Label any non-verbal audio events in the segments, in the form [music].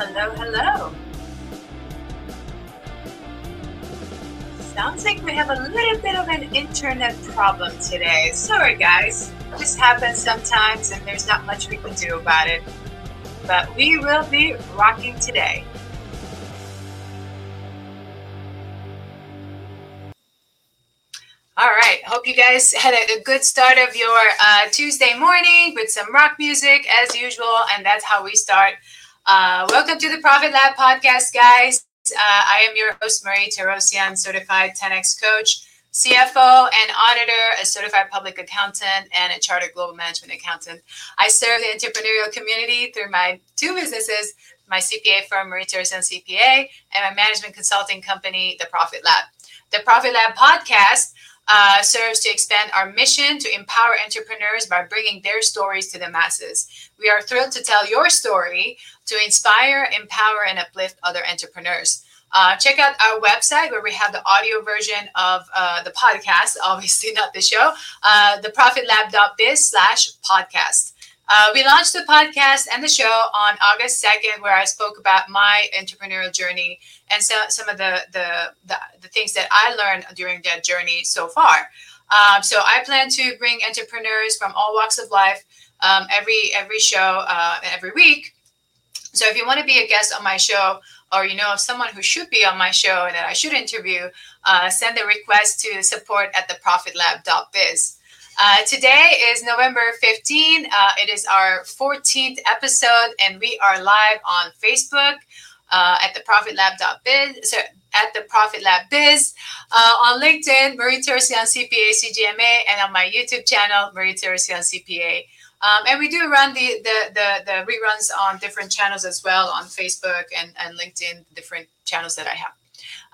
Hello, hello. Sounds like we have a little bit of an internet problem today. Sorry, guys. This happens sometimes, and there's not much we can do about it. But we will be rocking today. All right. Hope you guys had a, good start of your uh, Tuesday morning with some rock music as usual. And that's how we start. Uh, welcome to the Profit Lab podcast, guys. Uh, I am your host, Marie Torossian, certified 10X coach, CFO and auditor, a certified public accountant, and a chartered global management accountant. I serve the entrepreneurial community through my two businesses my CPA firm, Marie Torossian CPA, and my management consulting company, The Profit Lab. The Profit Lab podcast uh, serves to expand our mission to empower entrepreneurs by bringing their stories to the masses. We are thrilled to tell your story to inspire, empower, and uplift other entrepreneurs. Uh, check out our website where we have the audio version of uh, the podcast, [laughs] obviously not the show, uh, theprofitlab.biz slash podcast. Uh, we launched the podcast and the show on August 2nd, where I spoke about my entrepreneurial journey and so, some of the, the, the, the things that I learned during that journey so far. Um, so I plan to bring entrepreneurs from all walks of life um, every every show uh, every week. So if you want to be a guest on my show, or you know of someone who should be on my show that I should interview, uh, send a request to support at theprofitlab.biz. Uh, today is November 15. Uh, it is our 14th episode, and we are live on Facebook uh, at Biz. So at the Profit Lab Biz, uh, on LinkedIn, Marie Torossian CPA CGMA, and on my YouTube channel, Marie Torossian CPA. Um, and we do run the, the, the the reruns on different channels as well on Facebook and, and LinkedIn, different channels that I have.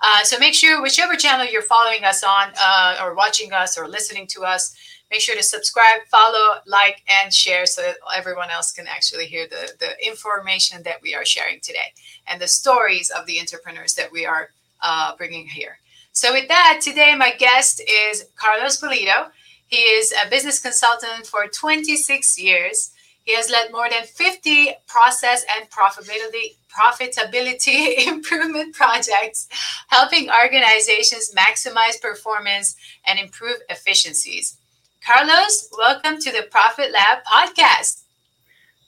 Uh, so make sure whichever channel you're following us on, uh, or watching us, or listening to us, make sure to subscribe, follow, like, and share so that everyone else can actually hear the, the information that we are sharing today and the stories of the entrepreneurs that we are uh, bringing here. So, with that, today my guest is Carlos Pulido. He is a business consultant for 26 years. He has led more than 50 process and profitability profitability [laughs] improvement projects, helping organizations maximize performance and improve efficiencies. Carlos, welcome to the Profit Lab podcast.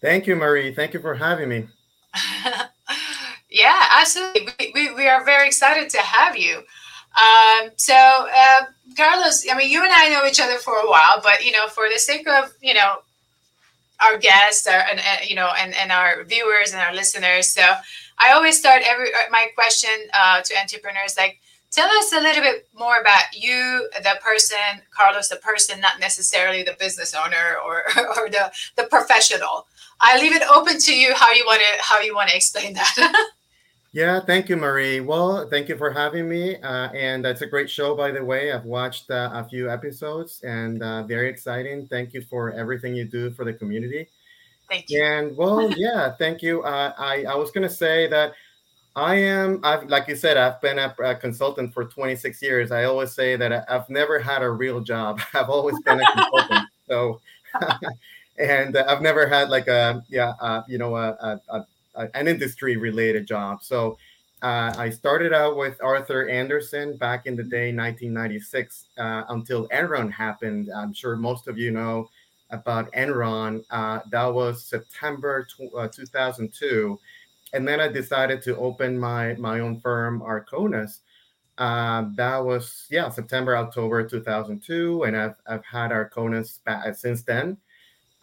Thank you, Marie. Thank you for having me. [laughs] yeah, absolutely. We, we, we, are very excited to have you. Um, so, uh, Carlos, I mean, you and I know each other for a while, but you know, for the sake of you know our guests, our, and, and you know, and, and our viewers and our listeners, so I always start every my question uh, to entrepreneurs like Tell us a little bit more about you, the person, Carlos, the person, not necessarily the business owner or, [laughs] or the, the professional. I leave it open to you how you want to how you want to explain that. [laughs] yeah, thank you, Marie. Well, thank you for having me, uh, and it's a great show, by the way. I've watched uh, a few episodes, and uh, very exciting. Thank you for everything you do for the community. Thank you. And well, [laughs] yeah, thank you. Uh, I I was gonna say that I am, I've, like you said, I've been a, a, consultant for 26 years. I always say that I've never had a real job. [laughs] I've always been a consultant. [laughs] so, and I've never had like a, yeah, uh, you know, a, a, an industry related job. So, uh, I started out with Arthur Andersen back in the day, 1996, uh, until Enron happened. I'm sure most of you know about Enron. Uh, that was September t- uh, 2002 and then I decided to open my my own firm, Arkonas. Uh, that was yeah September October 2002, and I've I've had Arkonas back since then.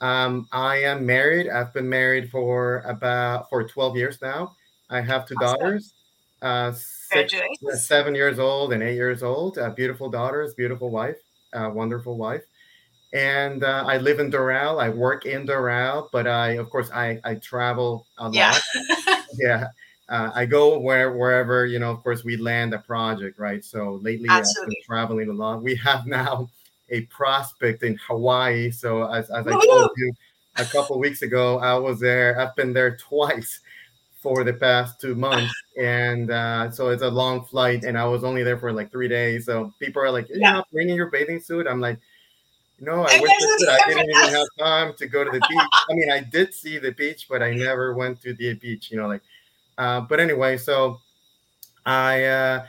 Um, I am married. I've been married for about for 12 years now. I have two awesome. daughters, uh, six, seven years old and eight years old. Uh, beautiful daughters, beautiful wife, uh, wonderful wife and uh, I live in Doral. I work in Doral, but I, of course, I I travel a lot. Yeah. [laughs] yeah. Uh, I go where wherever you know. Of course, we land a project, right? So lately, I've been traveling a lot. We have [laughs] now a prospect in Hawaii. So as, as I told you a couple weeks ago, I was there. I've been there twice for the past two months, [sighs] and uh, so it's a long flight. And I was only there for like three days. So people are like, "You're yeah. not bringing your bathing suit?" I'm like. No, I wish I, I didn't even have time to go to the beach. I mean, I did see the beach, but I never went to the beach. You know, like Uh, but anyway, so I uh,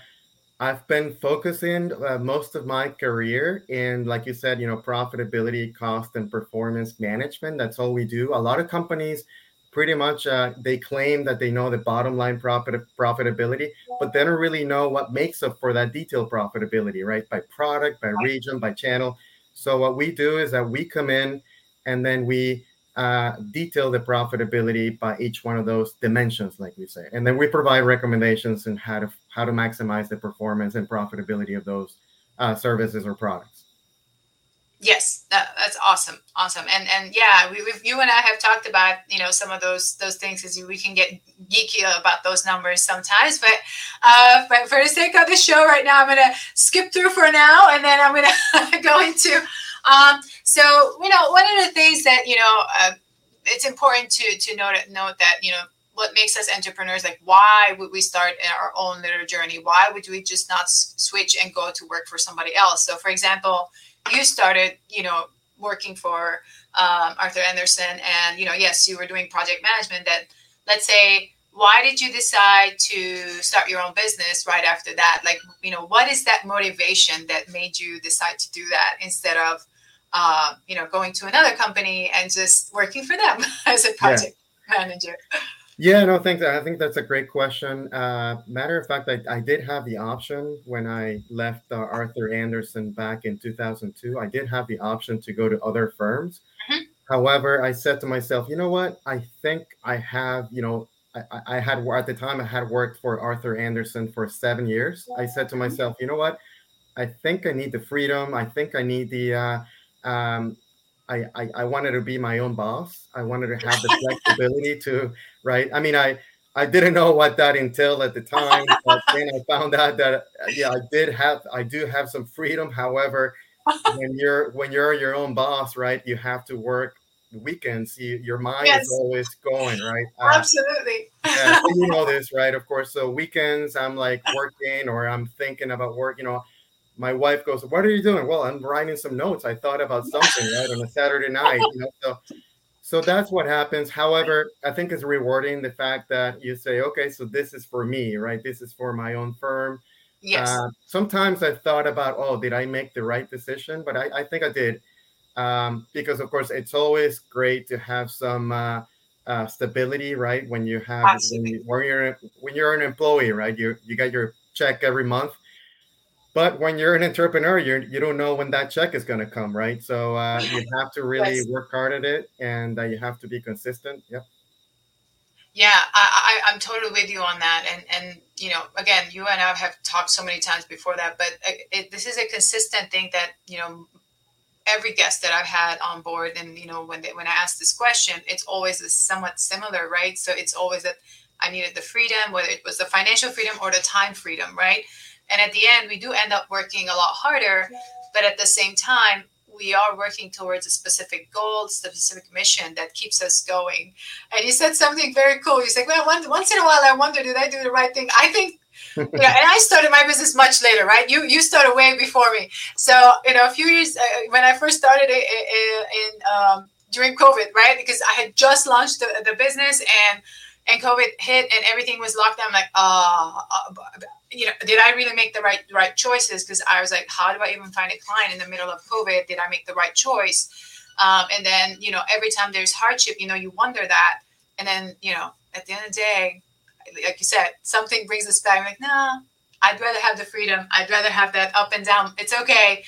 I've been focusing uh, most of my career in, like you said, you know, profitability, cost, and performance management. That's all we do. A lot of companies pretty much uh, they claim that they know the bottom line profit profitability, but they don't really know what makes up for that detailed profitability, right? By product, by region, by channel. So what we do is that we come in and then we uh, detail the profitability by each one of those dimensions, like we say, and then we provide recommendations on how to how to maximize the performance and profitability of those uh, services or products. Yes, that, that's awesome, awesome, and and yeah, we, you and I have talked about you know some of those those things because we can get geeky about those numbers sometimes, but uh, but for the sake of the show right now, I'm gonna skip through for now, and then I'm gonna [laughs] go into um, so you know one of the things that you know uh, it's important to to note note that you know what makes us entrepreneurs like why would we start our own little journey? Why would we just not switch and go to work for somebody else? So for example you started you know working for um, Arthur Andersen and you know yes you were doing project management that let's say why did you decide to start your own business right after that? Like you know what is that motivation that made you decide to do that instead of uh, you know going to another company and just working for them [laughs] as a project yeah. manager yeah, no, thanks. I think that's a great question. Uh, matter of fact, I, I did have the option when I left uh, Arthur Andersen back in 2002. I did have the option to go to other firms. Mm-hmm. However, I said to myself, you know what? I think I have, you know, I, I had at the time I had worked for Arthur Andersen for seven years. I said to myself, you know what? I think I need the freedom. I think I need the uh, um, I, I, I wanted to be my own boss. I wanted to have the flexibility to, right? I mean, I I didn't know what that entailed at the time, but then I found out that yeah, I did have I do have some freedom. However, when you're when you're your own boss, right, you have to work weekends. You, your mind yes. is always going, right? Uh, Absolutely. yeah, you know this, right? Of course. So weekends, I'm like working or I'm thinking about work. You know, my wife goes, "What are you doing?" Well, I'm writing some notes. I thought about [laughs] something right on a Saturday night. You know, so so that's what happens. However, I think it's rewarding the fact that you say, "Okay, so this is for me, right? This is for my own firm." Yes. Uh, sometimes I thought about, "Oh, did I make the right decision?" But I, I think I did, um, because of course it's always great to have some. Uh, uh, stability, right? When you have when, you, when you're when you're an employee, right? You you get your check every month but when you're an entrepreneur, you you don't know when that check is going to come, right? So uh, [laughs] you have to really yes. work hard at it, and uh, you have to be consistent. Yep. Yeah, I, I am totally with you on that, and and you know, again, you and I have talked so many times before that, but uh, it, this is a consistent thing that you know every guest that I've had on board, and you know, when they, when I ask this question, it's always somewhat similar, right? So it's always that I needed the freedom, whether it was the financial freedom or the time freedom, right? And at the end, we do end up working a lot harder, but at the same time, we are working towards a specific goal, specific mission that keeps us going. And you said something very cool. You said, well, once, once in a while, I wonder, did I do the right thing? I think yeah, [laughs] and I started my business much later, right? You you started way before me. So you know, a few years uh, when I first started in, in um, during COVID, right? Because I had just launched the, the business and and COVID hit and everything was locked down. I'm like, uh, uh, you know, did I really make the right right choices? Because I was like, how do I even find a client in the middle of COVID? Did I make the right choice? Um, and then, you know, every time there's hardship, you know, you wonder that. And then, you know, at the end of the day, like you said, something brings us back. I'm like, no, I'd rather have the freedom. I'd rather have that up and down. It's okay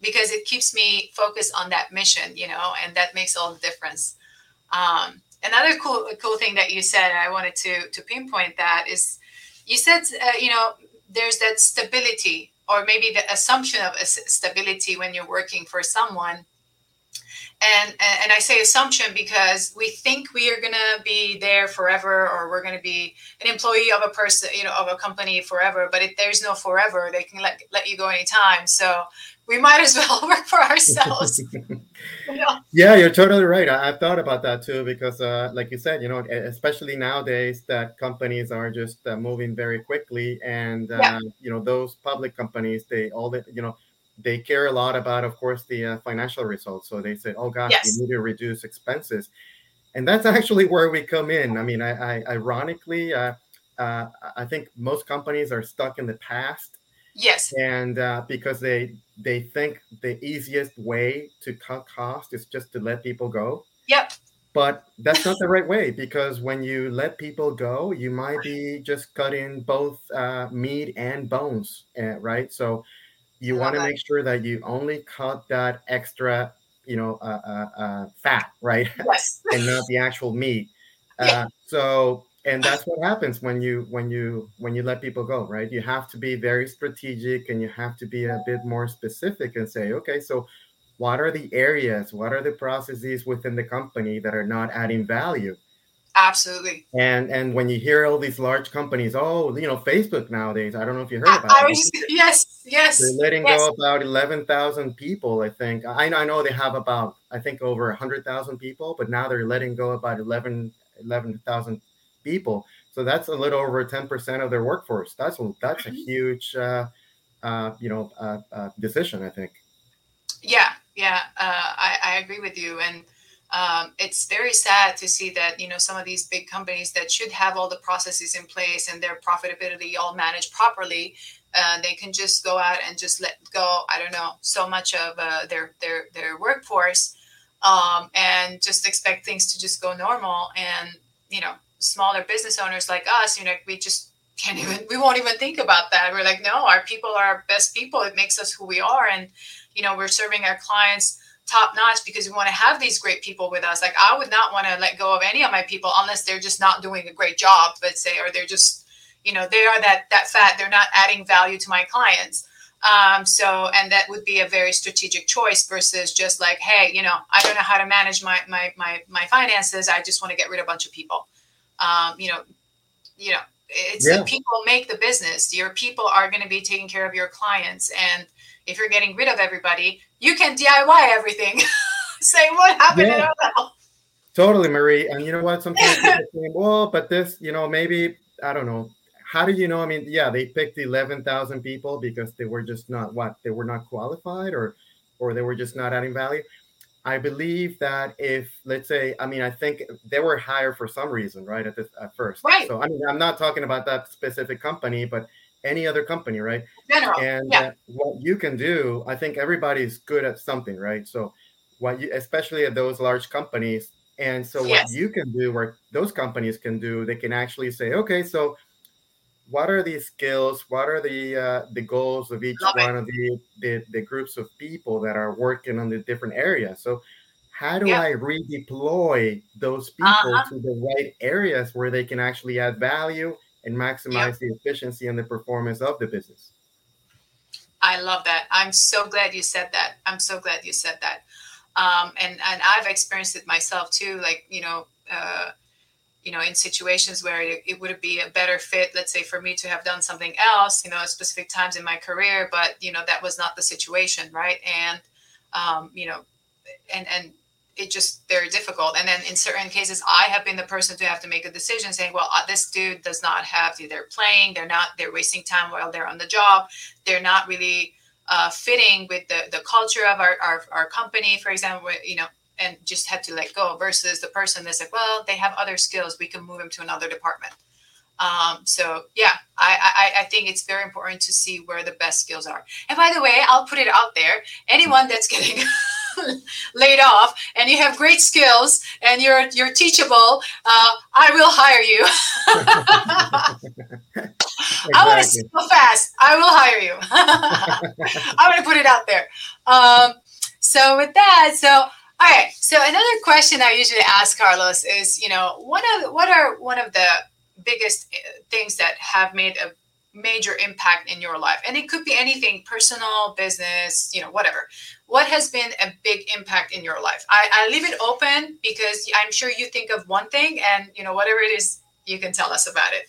because it keeps me focused on that mission, you know, and that makes all the difference. Um, another cool cool thing that you said, and I wanted to to pinpoint that is, you said uh, you know there's that stability or maybe the assumption of stability when you're working for someone and and i say assumption because we think we are going to be there forever or we're going to be an employee of a person you know of a company forever but if there's no forever they can let, let you go anytime so we might as well [laughs] work for ourselves. [laughs] Yeah, you're totally right. I, have thought about that too because, uh, like you said, you know, especially nowadays that companies are just uh, moving very quickly, and uh, yeah. you know, those public companies, they all, the, you know, they care a lot about, of course, the uh, financial results. So they say, "Oh gosh, yes. we need to reduce expenses," and that's [laughs] actually where we come in. I mean, I, I ironically. Uh, uh, I think most companies are stuck in the past. Yes. And uh, because they they think the easiest way to cut cost is just to let people go. Yep. But that's not [laughs] the right way because when you let people go, you might be just cutting both uh, meat and bones, uh, right? So you want to make sure that you only cut that extra, you know, uh, uh, uh fat, right? Yes. [laughs] and not the actual meat. [laughs] Yeah. Uh, so and that's what happens when you when you when you let people go right you have to be very strategic and you have to be a bit more specific and say okay so what are the areas what are the processes within the company that are not adding value absolutely and and when you hear all these large companies oh you know facebook nowadays i don't know if you heard about I, I was just, yes yes they're letting yes. go about 11,000 people i think I, I know they have about i think over 100,000 people but now they're letting go about 11 11,000 people. So that's a little over 10% of their workforce. That's a, that's a mm-hmm. huge, uh, uh, you know, uh, uh, decision, I think. Yeah, yeah, uh, I, I agree with you. And um, it's very sad to see that, you know, some of these big companies that should have all the processes in place and their profitability all managed properly, uh, they can just go out and just let go, I don't know, so much of their, their, their workforce um, and just expect things to just go normal. And, you know, smaller business owners like us, you know, we just can't [laughs] even, we won't even think about that. We're like, no, our people are our best people. It makes us who we are. And, you know, we're serving our clients top notch because we want to have these great people with us. Like, I would not want to let go of any of my people unless they're just not doing a great job, let's say, or they're just, you know, they are that, that fat, they're not adding value to my clients. Um, so, and that would be a very strategic choice versus just like, hey, you know, I don't know how to manage my my my, my finances. I just want to get rid of a bunch of people um, you know, you know, it's yeah. the people make the business. Your people are going to be taking care of your clients, and if you're getting rid of everybody, you can DIY everything. [laughs] Say what happened yeah. Totally, Marie. And you know what? Sometimes people [laughs] say, well, but this, you know, maybe I don't know. How do you know? I mean, yeah, they picked eleven thousand people because they were just not what they were not qualified, or or they were just not adding value. I believe that if, let's say, I mean, I think they were hired for some reason, right? At this at first, right? So I mean, I'm not talking about that specific company, but any other company, right? General, and yeah. what you can do, I think everybody's good at something, right? So what you, especially at those large companies, and so what you can do, where those companies can do, they can actually say, okay, so what are the skills what are the uh, the goals of each Love one it. of the, the, the groups of people that are working on the different areas so how do yeah. i redeploy those people uh-huh. to the right areas where they can actually add value and maximize the efficiency and the performance of the business. I love that. I'm so glad you said that. I'm so glad you said that. Um, and and i've experienced it myself too like you know uh, you know, in situations where it, it, would be a better fit, let's say for me to have done something else, you know, at specific times in my career, but you know, that was not the situation, right? And um, you know, and and it just very difficult. And then in certain cases, I have been the person to have to make a decision saying, well, uh, this dude does not have, to they're playing, they're not, they're wasting time while they're on the job. They're not really uh, fitting with the, the culture of our, our, our company, for example, you know, and just had to let go versus the person that's like, well, they have other skills. We can move them to another department. Um, so yeah, I, I, I think it's very important to see where the best skills are. And by the way, I'll put it out there. Anyone that's getting [laughs] [laughs] laid off and you have great skills and you're you're teachable, uh, I will hire you. [laughs] exactly. I want to go fast. I will hire you. I'm going to put it out there. Um, so with that, so all right. So another question I usually ask Carlos is, you know, what are what are one of the biggest uh, things that have made a major impact in your life? And it could be anything, personal, business, you know, whatever. What has been a big impact in your life? I, I leave it open because I'm sure you think of one thing, and you know, whatever it is, you can tell us about it.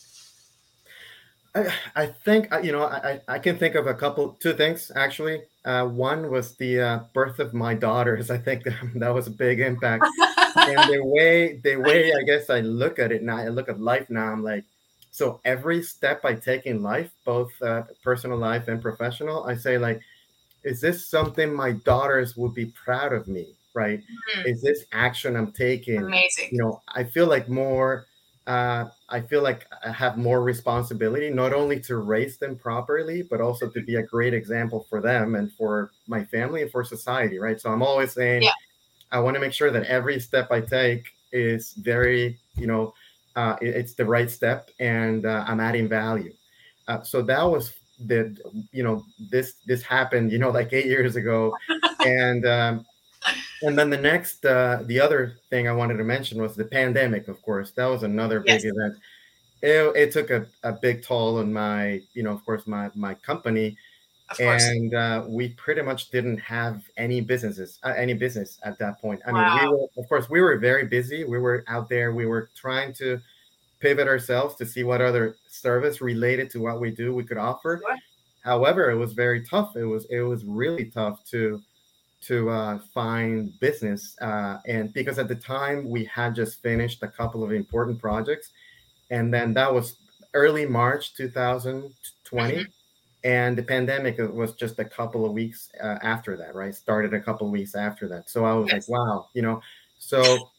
I, I think uh, you know I, I can think of a couple two things actually uh, one was the uh, birth of my daughters. I think that, [laughs] that was a big impact. [laughs] and the way the way I guess I look at it now, I look at life now. I'm like, so every step I take in life, both uh, personal life and professional, I say like, is this something my daughters would be proud of me? Right? Mm-hmm. Is this action I'm taking? Amazing. You know, I feel like more uh, I feel like I have more responsibility, not only to raise them properly, but also to be a great example for them and for my family and for society, right? So I'm always saying, yeah. I want to make sure that every step I take is very, you know, uh, it, it's the right step and uh, I'm adding value. Uh, so that was the, you know, this this happened, you know, like eight years ago, [laughs] and um, and then the next, uh, the other thing I wanted to mention was the pandemic. Of course, that was another big event. It, it took a, a big toll on my, you know, of course, my my company, and uh, we pretty much didn't have any businesses, uh, any business at that point. I wow. mean, we were, of course, we were very busy. We were out there. We were trying to pivot ourselves to see what other service related to what we do we could offer. Sure. However, it was very tough. It was it was really tough to to uh, find business. Uh, and because at the time we had just finished a couple of important projects, and then that was early March 2020. Mm-hmm. And the pandemic was just a couple of weeks uh, after that, right? Started a couple of weeks after that. So I was yes. like, wow, you know, so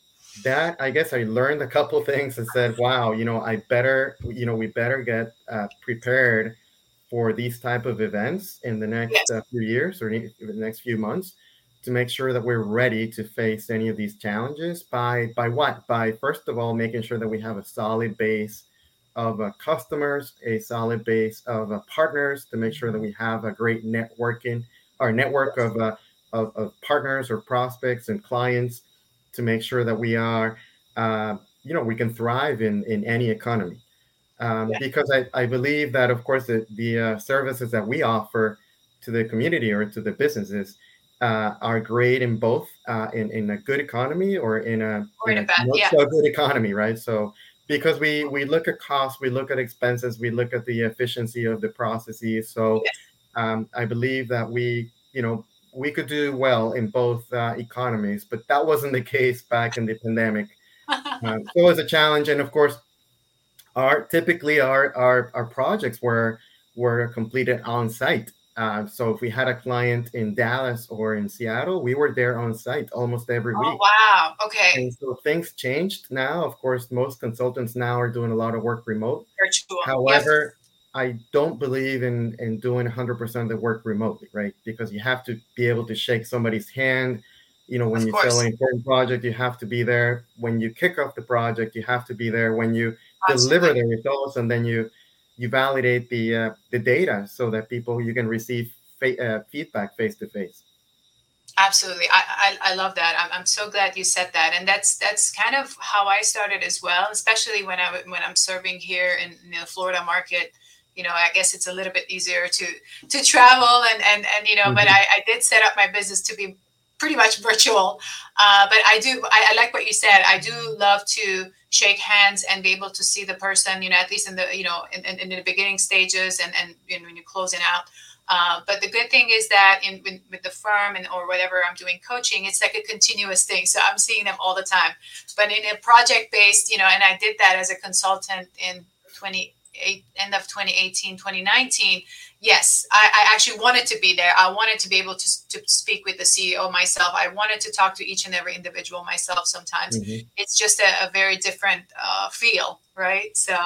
that I guess I learned a couple [laughs] things and said, wow, you know, I better, you know, we better get uh, prepared for these type of events in the next yes. uh, few years or the next few months to make sure that we're ready to face any of these challenges by by what by first of all making sure that we have a solid base of uh, customers a solid base of uh, partners to make sure that we have a great networking our network of, uh, of, of partners or prospects and clients to make sure that we are uh, you know we can thrive in in any economy um, yeah. because I, I believe that of course the, the uh, services that we offer to the community or to the businesses uh, are great in both uh, in in a good economy or in a, or in a, a bad, not yeah. so good economy, right? So because we we look at costs, we look at expenses, we look at the efficiency of the processes. So yes. um, I believe that we you know we could do well in both uh, economies, but that wasn't the case back in the pandemic. [laughs] Uh, so it was a challenge, and of course, our typically our our, our projects were were completed on site. Uh, so if we had a client in Dallas or in Seattle, we were there on site almost every oh, week. Wow. Okay. And so things changed now. Of course, most consultants now are doing a lot of work remote. Virtual. However, yes. I don't believe in in doing 100% of the work remotely, right? Because you have to be able to shake somebody's hand. You know, when of you course. sell an important project, you have to be there. When you kick off the project, you have to be there. When you Absolutely. deliver the results, and then you you validate the uh, the data so that people you can receive fa- uh, feedback face to face absolutely. I, I, I love that. I'm, I'm so glad you said that. And that's that's kind of how i started as well especially when i when i'm serving here in, in the florida market. You know i guess it's a little bit easier to to travel and and, and you know mm-hmm. but I, I did set up my business to be pretty much [laughs] virtual. Uh, but I do, I, I, like what you said. I do love to shake hands and be able to see the person, you know, at least in the, you know, in, in, in the beginning stages and, and you know, when you're closing out. Uh, but the good thing is that in, in, with the firm and or whatever I'm doing coaching, it's like a continuous thing. So I'm seeing them all the time. But in a project based, you know, and I did that as a consultant in 20 end of 2018, 2019 yes, I, I, actually wanted to be there. I wanted to be able to, to speak with the CEO myself. I wanted to talk to each and every individual myself sometimes. Mm-hmm. It's just a, a very different uh, feel, right? So,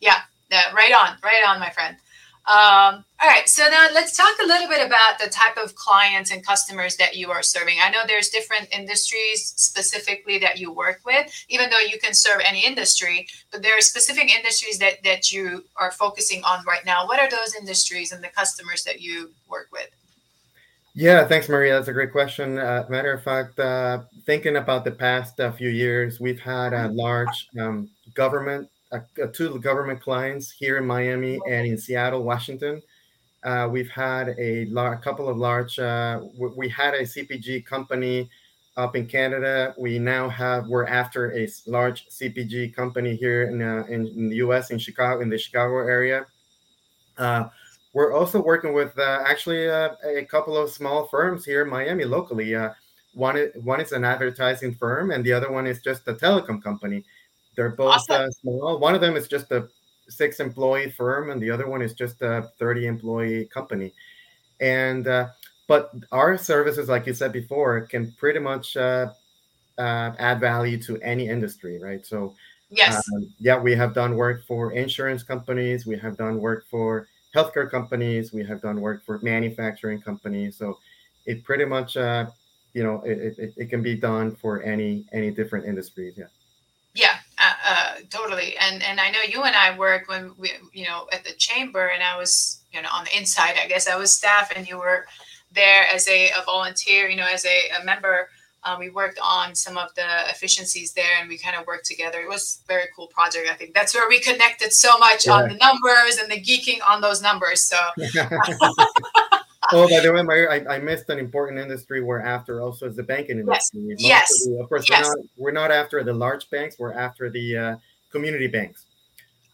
yeah, right on, right on, my friend. Um, all right, so now let's talk a little bit about the type of clients and customers that you are serving. I know there's different industries specifically that you work with, even though you can serve any industry, but there are specific industries that, that you are focusing on right now. What are those industries and the customers that you work with? Yeah, thanks, Maria. That's a great question. Uh, matter of fact, uh, thinking about the past uh, few years, we've had a large um, government two government clients here in Miami and in Seattle, Washington. Uh, we've had a, lar- couple of large. Uh, w- we had a CPG company up in Canada. We now have. We're after a large CPG company here in, uh, in, in, the U.S. in Chicago, in the Chicago area. Uh, we're also working with uh, actually a couple of small firms here in Miami locally. one is, one is an advertising firm, and the other one is just a telecom company. They're both awesome. uh, small. One of them is just a six employee firm, and the other one is just a 30 employee company. And uh, but our services, like you said before, can pretty much uh, uh, add value to any industry, right? So Yes. Um, yeah, we have done work for insurance companies. We have done work for healthcare companies. We have done work for manufacturing companies. So it pretty much, uh, you know, it, it, it, can be done for any any different industries. Yeah. Yeah, totally. And and I know you and I worked when we, you know, at the chamber, and I was, you know, on the inside. I guess I was staff, and you were there as a, a volunteer, you know, as a, a member um, we worked on some of the efficiencies there and we kind of worked together. It was a very cool project. I think that's where we connected so much yeah. on the numbers and the geeking on those numbers. So. [laughs] [laughs] oh, by the way, my, I, I, missed an important industry we're after also is the banking industry. Yes. yes. Of, of course, yes. We're, not, we're not after the large banks. We're after the uh, community banks.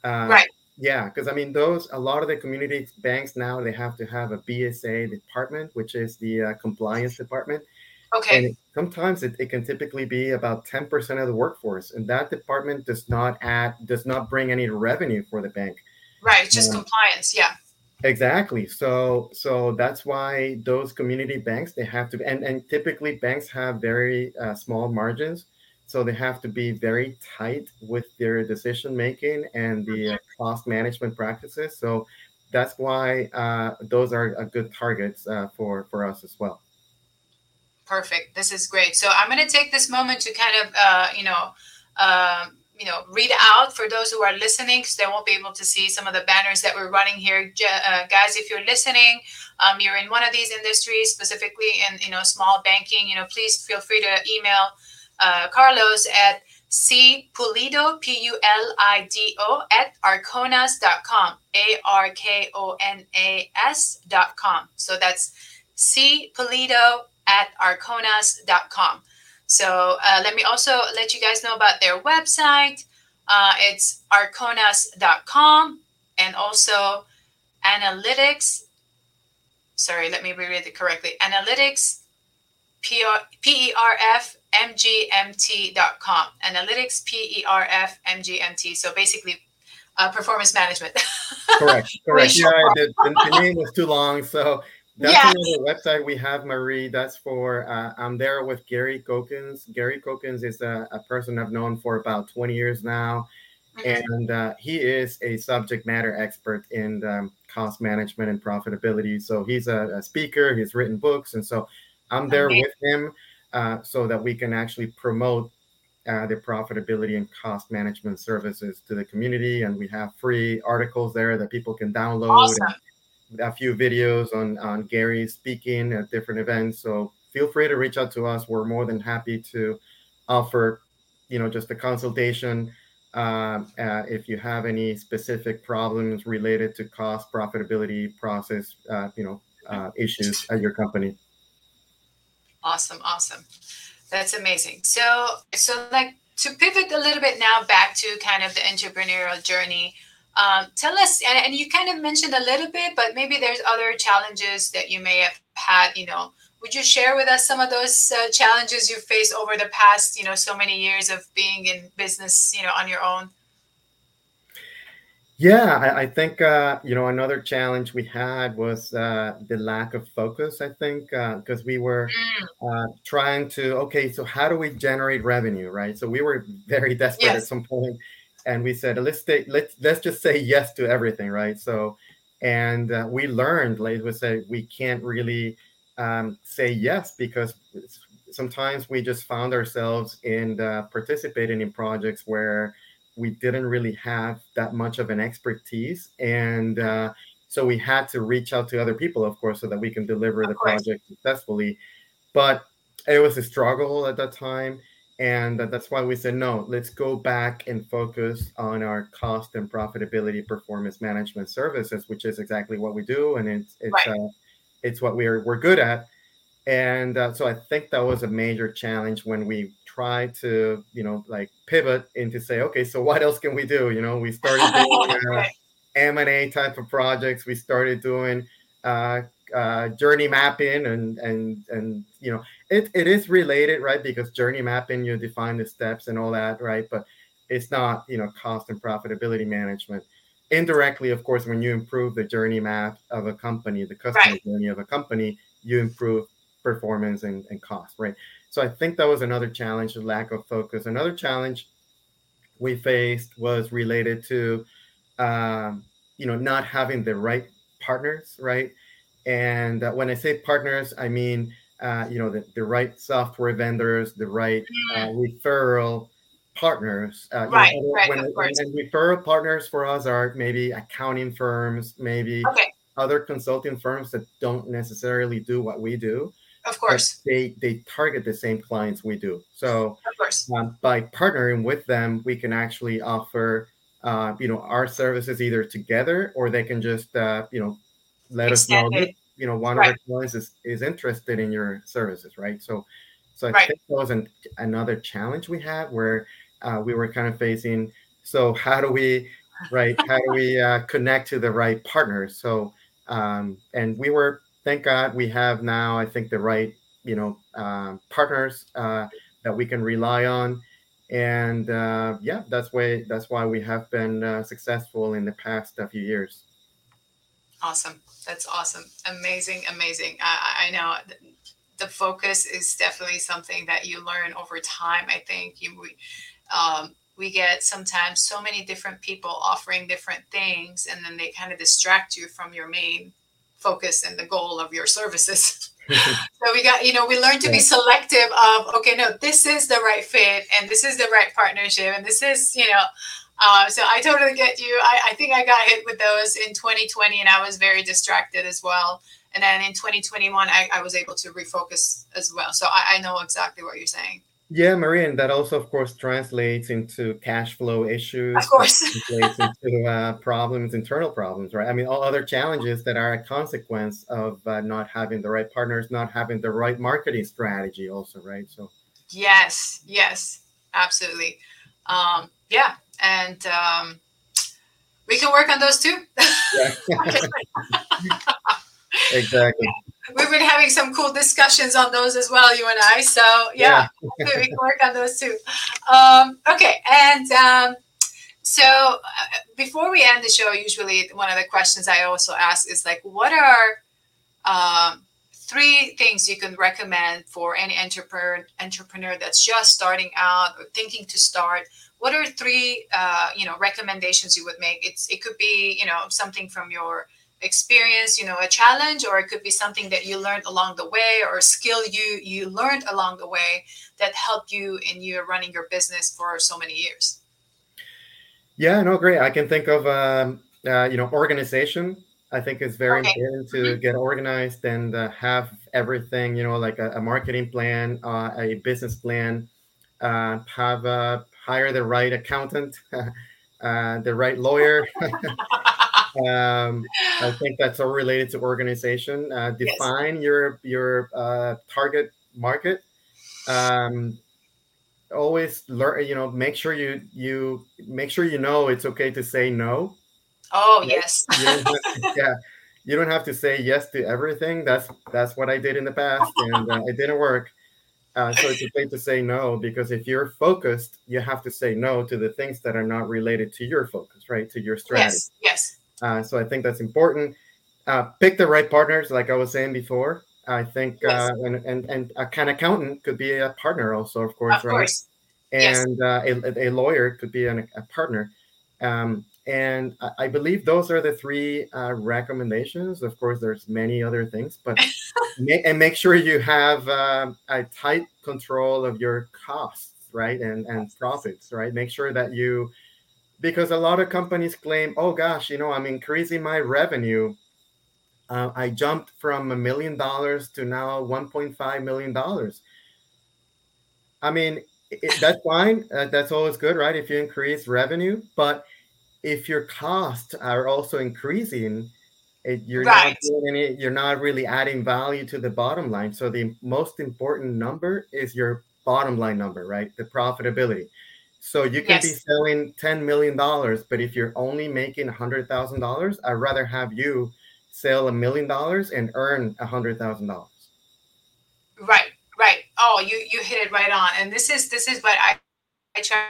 Uh, right. Yeah, because I mean, those a lot of the community banks now they have to have a BSA department, which is the uh, compliance department. Okay. And sometimes it, it can typically be about 10% of the workforce, and that department does not add does not bring any revenue for the bank. Right, it's just um, compliance, yeah. Exactly. So so that's why those community banks they have to and and typically banks have very uh, small margins, so they have to be very tight with their decision making and the uh, mm-hmm. cost management practices. So that's why uh, those are good targets uh, for for us as well. Perfect. This is great. So I'm going to take this moment to kind of, uh, you know, um, you know, read out for those who are listening because they won't be able to see some of the banners that we're running here. Uh, guys, if you're listening, um, you're in one of these industries, specifically in, you know, small banking, you know, please feel free to email uh, Carlos at C Pulido, P U L I D O, at arkonas.com, A R K O N A S.com. So that's C Pulido at arkonas.com. So uh, let me also let you guys know about their website. Uh, it's arkonas.com and also analytics. Sorry, let me reread it correctly. Analytics, P-E-R-F, M-G-M-T.com. Analytics, P-E-R-F, MGMT. So basically, uh, performance management. correct. Correct. [laughs] yeah, the, the, name was too long, so that's yes. another website we have, Marie. That's for uh, I'm there with Gary Cokins. Gary Cokins is a, a, person I've known for about 20 years now, mm-hmm. and uh, he is a subject matter expert in um, cost management and profitability. So he's a, a, speaker. He's written books, and so I'm there okay. with him uh, so that we can actually promote uh, the profitability and cost management services to the community. And we have free articles there that people can download. Awesome. And, a few videos on on Gary speaking at different events. So feel free to reach out to us. We're more than happy to offer, you know, just a consultation uh, uh, if you have any specific problems related to cost, profitability, process, uh, you know, uh, issues at your company. Awesome, awesome. That's amazing. So, so like to pivot a little bit now back to kind of the entrepreneurial journey um, tell us, and, and you kind of mentioned a little bit, but maybe there's other challenges that you may have had. You know, would you share with us some of those uh, challenges you faced over the past, you know, so many years of being in business, you know, on your own? Yeah, I, I think uh, you know another challenge we had was uh, the lack of focus. I think because uh, we were mm. uh, trying to okay, so how do we generate revenue, right? So we were very [laughs] desperate yes. at some point and we said let's stay, let's let's just say yes to everything, right? So, and uh, we learned, like we said, we can't really um, say yes because sometimes we just found ourselves in uh, participating in projects where we didn't really have that much of an expertise and uh, so we had to reach out to other people of course so that we can deliver of the course. project successfully but it was a struggle at that time and that's why we said no let's go back and focus on our cost and profitability performance management services which is exactly what we do and it's it's right. uh, it's what we're we're good at and uh, so i think that was a major challenge when we tried to you know like pivot into say okay so what else can we do? You know we started [laughs] doing uh, m&a type of projects. We started doing uh, uh, journey mapping and and and you know it, it is related right because journey mapping you define the steps and all that right but it's not you know cost and profitability management. Indirectly of course when you improve the journey map of a company the customer right. journey of a company you improve performance and, and cost right so i think that was another challenge the lack of focus another challenge we faced was related to, um, you know, not having the right partners, right? And uh, when I say partners, I mean, uh, you know, the, the right software vendors, the right uh, mm. referral partners. Uh, right, know, right, when, of course. And referral partners for us are maybe accounting firms, maybe okay. other consulting firms that don't necessarily do what we do. Of course. They they target the same clients we do. So of course. Um, by partnering with them, we can actually offer uh, you know our services either together or they can just uh, you know let Extend us know that you know one right. of our clients is, is interested in your services, right? So so I right. think that was an, another challenge we had where uh, we were kind of facing. So how do we, right? How do we uh, connect to the right partners? So um, and we were, thank God, we have now. I think the right, you know, um, partners uh, that we can rely on, and uh, yeah, that's why that's why we have been uh, successful in the past a few years. Awesome. That's awesome. Amazing. Amazing. I, I know the focus is definitely something that you learn over time. I think you um, we get sometimes so many different people offering different things, and then they kind of distract you from your main focus and the goal of your services. [laughs] so we got, you know, we learn to be selective of, okay, no, this is the right fit, and this is the right partnership, and this is, you know, uh, so I totally get you. I, I think I got hit with those in 2020, and I was very distracted as well. And then in 2021, I, I was able to refocus as well. So I, I know exactly what you're saying. Yeah, Maria, and that also, of course, translates into cash flow issues. Of course, translates into uh, problems, internal problems, right? I mean, all other challenges that are a consequence of uh, not having the right partners, not having the right marketing strategy, also, right? So, yes, yes, absolutely, um, yeah, and um, we can work on those too. [laughs] [laughs] exactly we've been having some cool discussions on those as well, you and I. So yeah, yeah. [laughs] we can work on those too. Um, okay, and um, so uh, before we end the show, usually one of the questions I also ask is like, what are um, three things you can recommend for any entrepreneur entrepreneur that's just starting out or thinking to start? What are three uh, you know recommendations you would make? It's it could be you know something from your experience you know a challenge or it could be something that you learned along the way or a skill you you learned along the way that helped you in you running your business for so many years yeah no great i can think of um, uh, you know organization i think it's very okay. important to mm-hmm. get organized and uh, have everything you know like a, a marketing plan uh, a business plan uh, have uh, hire the right accountant [laughs] uh, the right lawyer [laughs] um, I think that's all related to organization. Uh, define yes. your your uh, target market. Um, always learn. You know, make sure you you make sure you know it's okay to say no. Oh yes. to, [laughs] yeah, you don't have to say yes to everything. That's that's what I did in the past, and uh, it didn't work. Uh, so it's okay to say no because if you're focused, you have to say no to the things that are not related to your focus, right? To your strategy. Yes. Yes. Uh, so I think that's important. Uh, pick the right partners, like I was saying before. I think, yes. uh, and, and and a kind accountant could be a partner, also, of course, of right? Course. And yes. Uh, a, a lawyer could be an, a partner. Um, and I, believe those are the three uh, recommendations. Of course, there's many other things, but [laughs] and make sure you have um, a tight control of your costs, right, and and profits, right. Make sure that you because a lot of companies claim, oh gosh, you know, I'm increasing my revenue. Uh, I jumped from a million dollars to now 1.5 million dollars. I mean, it, that's fine. Uh, that's always good, right? If you increase revenue, but if your costs are also increasing, it, you're right. not any, you're not really adding value to the bottom line. So the most important number is your bottom line number, right? The profitability. So you can yes. be selling $10 million, but if you're only making $100,000, I'd rather have you sell a million dollars and earn $100,000. Right, right. Oh, you, you hit it right on. And this is, this is what I, I try,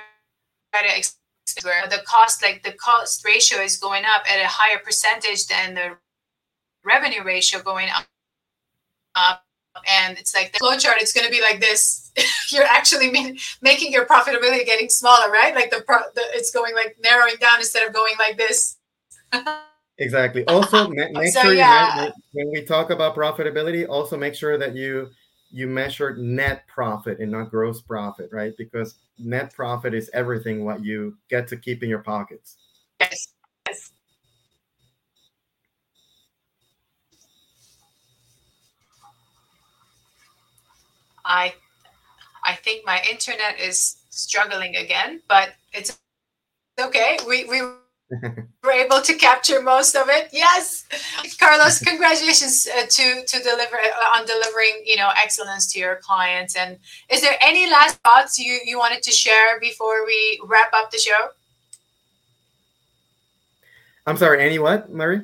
try to explain where the cost, like the cost ratio is going up at a higher percentage than the revenue ratio going up. And it's like the flow chart it's going to be like this. [laughs] You're actually making your profitability getting smaller right? Like the, pro- the it's going like narrowing down instead of going like this. [laughs] Exactly. Also [laughs] make, so, sure yeah. you when we talk about profitability also make sure that you you measure net profit and not gross profit right? Because net profit is everything what you get to keep in your pockets. Yes I I think my internet is struggling again, but it's okay. We we [laughs] were able to capture most of it. Yes, Carlos, congratulations uh, to to deliver uh, on delivering you know excellence to your clients. And is there any last thoughts you you wanted to share before we wrap up the show? I'm sorry. Any what, Marie?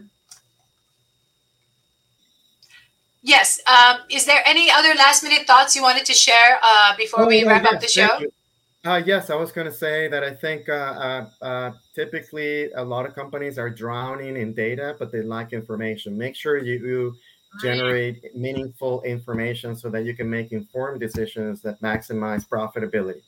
Yes. Um, is there any other last minute thoughts you wanted to share uh, before oh, we yeah, wrap up the show? Uh, yes, I was going to say that I think uh, uh, uh, typically a lot of companies are drowning in data, but they lack information. Make sure you, you generate meaningful information so that you can make informed decisions that maximize profitability.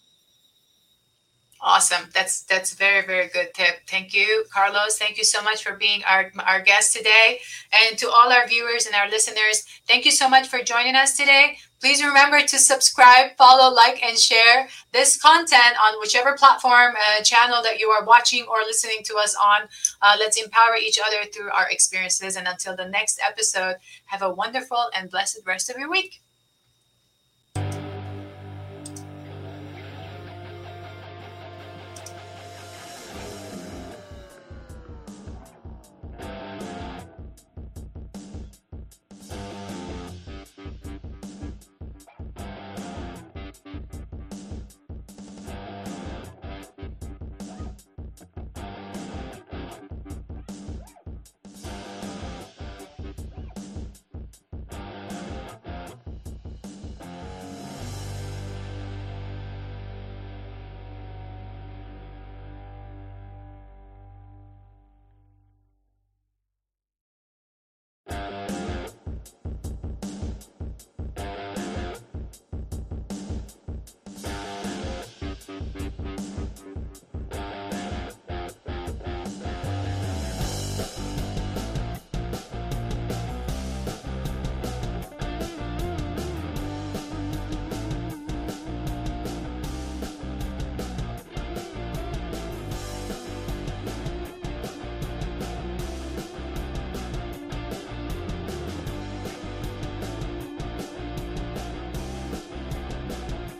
Awesome. That's that's a very very good tip. Thank you, Carlos. Thank you so much for being our our guest today, and to all our viewers and our listeners. Thank you so much for joining us today. Please remember to subscribe, follow, like, and share this content on whichever platform uh, channel that you are watching or listening to us on. Uh, let's empower each other through our experiences. And until the next episode, have a wonderful and blessed rest of your week.